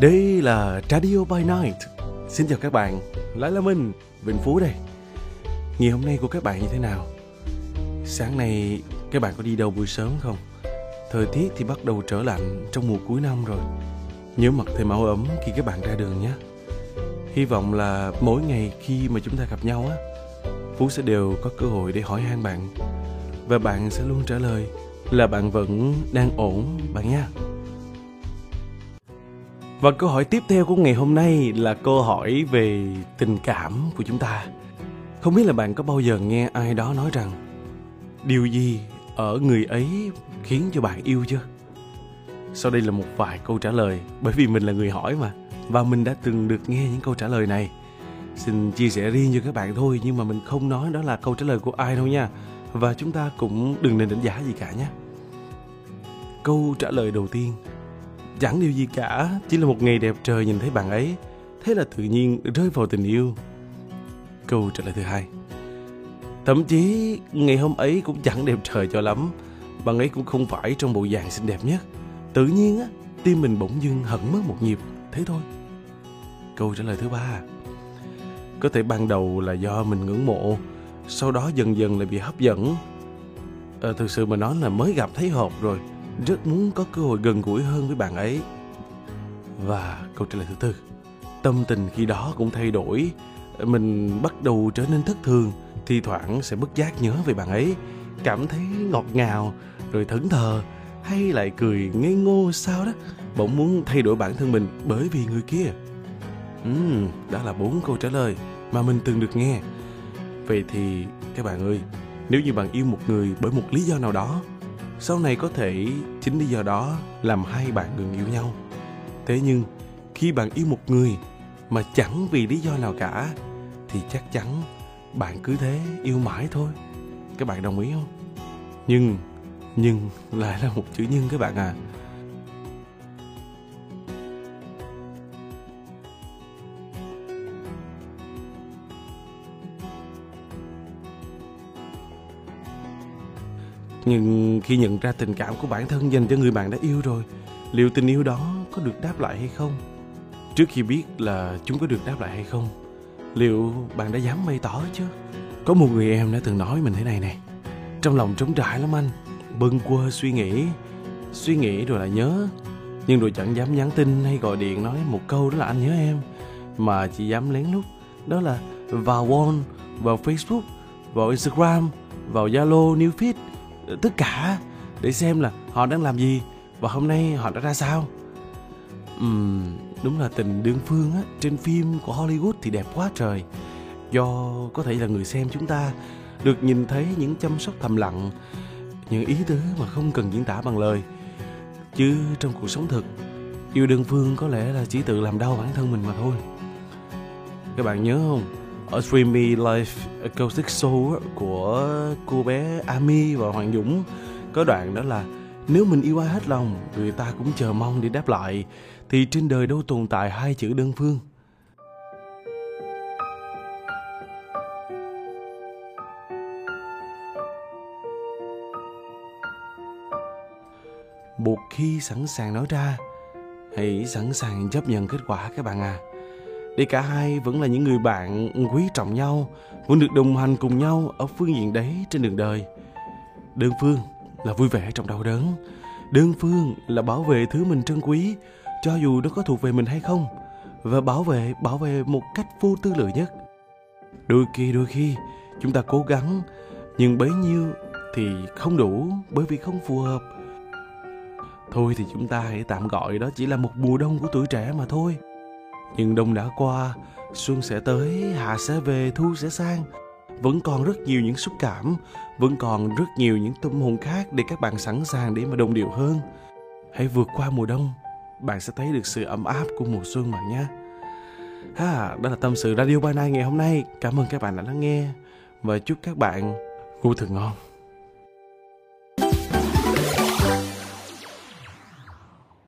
Đây là Radio by Night. Xin chào các bạn, lại là mình, Vĩnh Phú đây. Ngày hôm nay của các bạn như thế nào? Sáng nay các bạn có đi đâu buổi sớm không? Thời tiết thì bắt đầu trở lạnh trong mùa cuối năm rồi. Nhớ mặc thêm áo ấm khi các bạn ra đường nhé. Hy vọng là mỗi ngày khi mà chúng ta gặp nhau á, Phú sẽ đều có cơ hội để hỏi han bạn và bạn sẽ luôn trả lời là bạn vẫn đang ổn bạn nha. Và câu hỏi tiếp theo của ngày hôm nay là câu hỏi về tình cảm của chúng ta. Không biết là bạn có bao giờ nghe ai đó nói rằng, điều gì ở người ấy khiến cho bạn yêu chưa? Sau đây là một vài câu trả lời, bởi vì mình là người hỏi mà, và mình đã từng được nghe những câu trả lời này. Xin chia sẻ riêng cho các bạn thôi, nhưng mà mình không nói đó là câu trả lời của ai đâu nha. Và chúng ta cũng đừng nên đánh giá gì cả nhé. Câu trả lời đầu tiên Chẳng điều gì cả, chỉ là một ngày đẹp trời nhìn thấy bạn ấy, thế là tự nhiên rơi vào tình yêu. Câu trả lời thứ hai. Thậm chí ngày hôm ấy cũng chẳng đẹp trời cho lắm, bạn ấy cũng không phải trong bộ dạng xinh đẹp nhất. Tự nhiên á, tim mình bỗng dưng hận mất một nhịp, thế thôi. Câu trả lời thứ ba. Có thể ban đầu là do mình ngưỡng mộ, sau đó dần dần lại bị hấp dẫn. À, thực sự mà nói là mới gặp thấy hợp rồi, rất muốn có cơ hội gần gũi hơn với bạn ấy. Và câu trả lời thứ tư, tâm tình khi đó cũng thay đổi, mình bắt đầu trở nên thất thường, thi thoảng sẽ bất giác nhớ về bạn ấy, cảm thấy ngọt ngào, rồi thẫn thờ, hay lại cười ngây ngô sao đó, bỗng muốn thay đổi bản thân mình bởi vì người kia. Uhm, đó là bốn câu trả lời mà mình từng được nghe. Vậy thì các bạn ơi, nếu như bạn yêu một người bởi một lý do nào đó sau này có thể chính lý do đó làm hai bạn ngừng yêu nhau. Thế nhưng, khi bạn yêu một người mà chẳng vì lý do nào cả, thì chắc chắn bạn cứ thế yêu mãi thôi. Các bạn đồng ý không? Nhưng nhưng lại là một chữ nhưng các bạn à. Nhưng khi nhận ra tình cảm của bản thân dành cho người bạn đã yêu rồi, liệu tình yêu đó có được đáp lại hay không? Trước khi biết là chúng có được đáp lại hay không, liệu bạn đã dám bày tỏ chưa? Có một người em đã từng nói mình thế này này, trong lòng trống trải lắm anh, bâng quơ suy nghĩ, suy nghĩ rồi lại nhớ, nhưng rồi chẳng dám nhắn tin hay gọi điện nói một câu đó là anh nhớ em, mà chỉ dám lén lút, đó là vào Wall, vào Facebook, vào Instagram, vào Zalo, New Feed tất cả để xem là họ đang làm gì và hôm nay họ đã ra sao. Uhm, đúng là tình đương phương á trên phim của hollywood thì đẹp quá trời. Do có thể là người xem chúng ta được nhìn thấy những chăm sóc thầm lặng những ý tứ mà không cần diễn tả bằng lời. Chứ trong cuộc sống thực yêu đơn phương có lẽ là chỉ tự làm đau bản thân mình mà thôi. Các bạn nhớ không? Ở Dreamy Life Acoustic Show của cô bé Ami và Hoàng Dũng. Có đoạn đó là, nếu mình yêu ai hết lòng, người ta cũng chờ mong để đáp lại. Thì trên đời đâu tồn tại hai chữ đơn phương? Một khi sẵn sàng nói ra, hãy sẵn sàng chấp nhận kết quả các bạn à để cả hai vẫn là những người bạn quý trọng nhau, vẫn được đồng hành cùng nhau ở phương diện đấy trên đường đời. Đơn phương là vui vẻ trong đau đớn, đơn phương là bảo vệ thứ mình trân quý, cho dù nó có thuộc về mình hay không, và bảo vệ bảo vệ một cách vô tư lự nhất. Đôi khi đôi khi chúng ta cố gắng, nhưng bấy nhiêu thì không đủ bởi vì không phù hợp. Thôi thì chúng ta hãy tạm gọi đó chỉ là một mùa đông của tuổi trẻ mà thôi. Nhưng đông đã qua, xuân sẽ tới, hạ sẽ về, thu sẽ sang. Vẫn còn rất nhiều những xúc cảm, vẫn còn rất nhiều những tâm hồn khác để các bạn sẵn sàng để mà đồng điệu hơn. Hãy vượt qua mùa đông, bạn sẽ thấy được sự ấm áp của mùa xuân bạn nhé. Ha, đó là tâm sự Radio By Night ngày hôm nay. Cảm ơn các bạn đã lắng nghe và chúc các bạn ngủ thật ngon.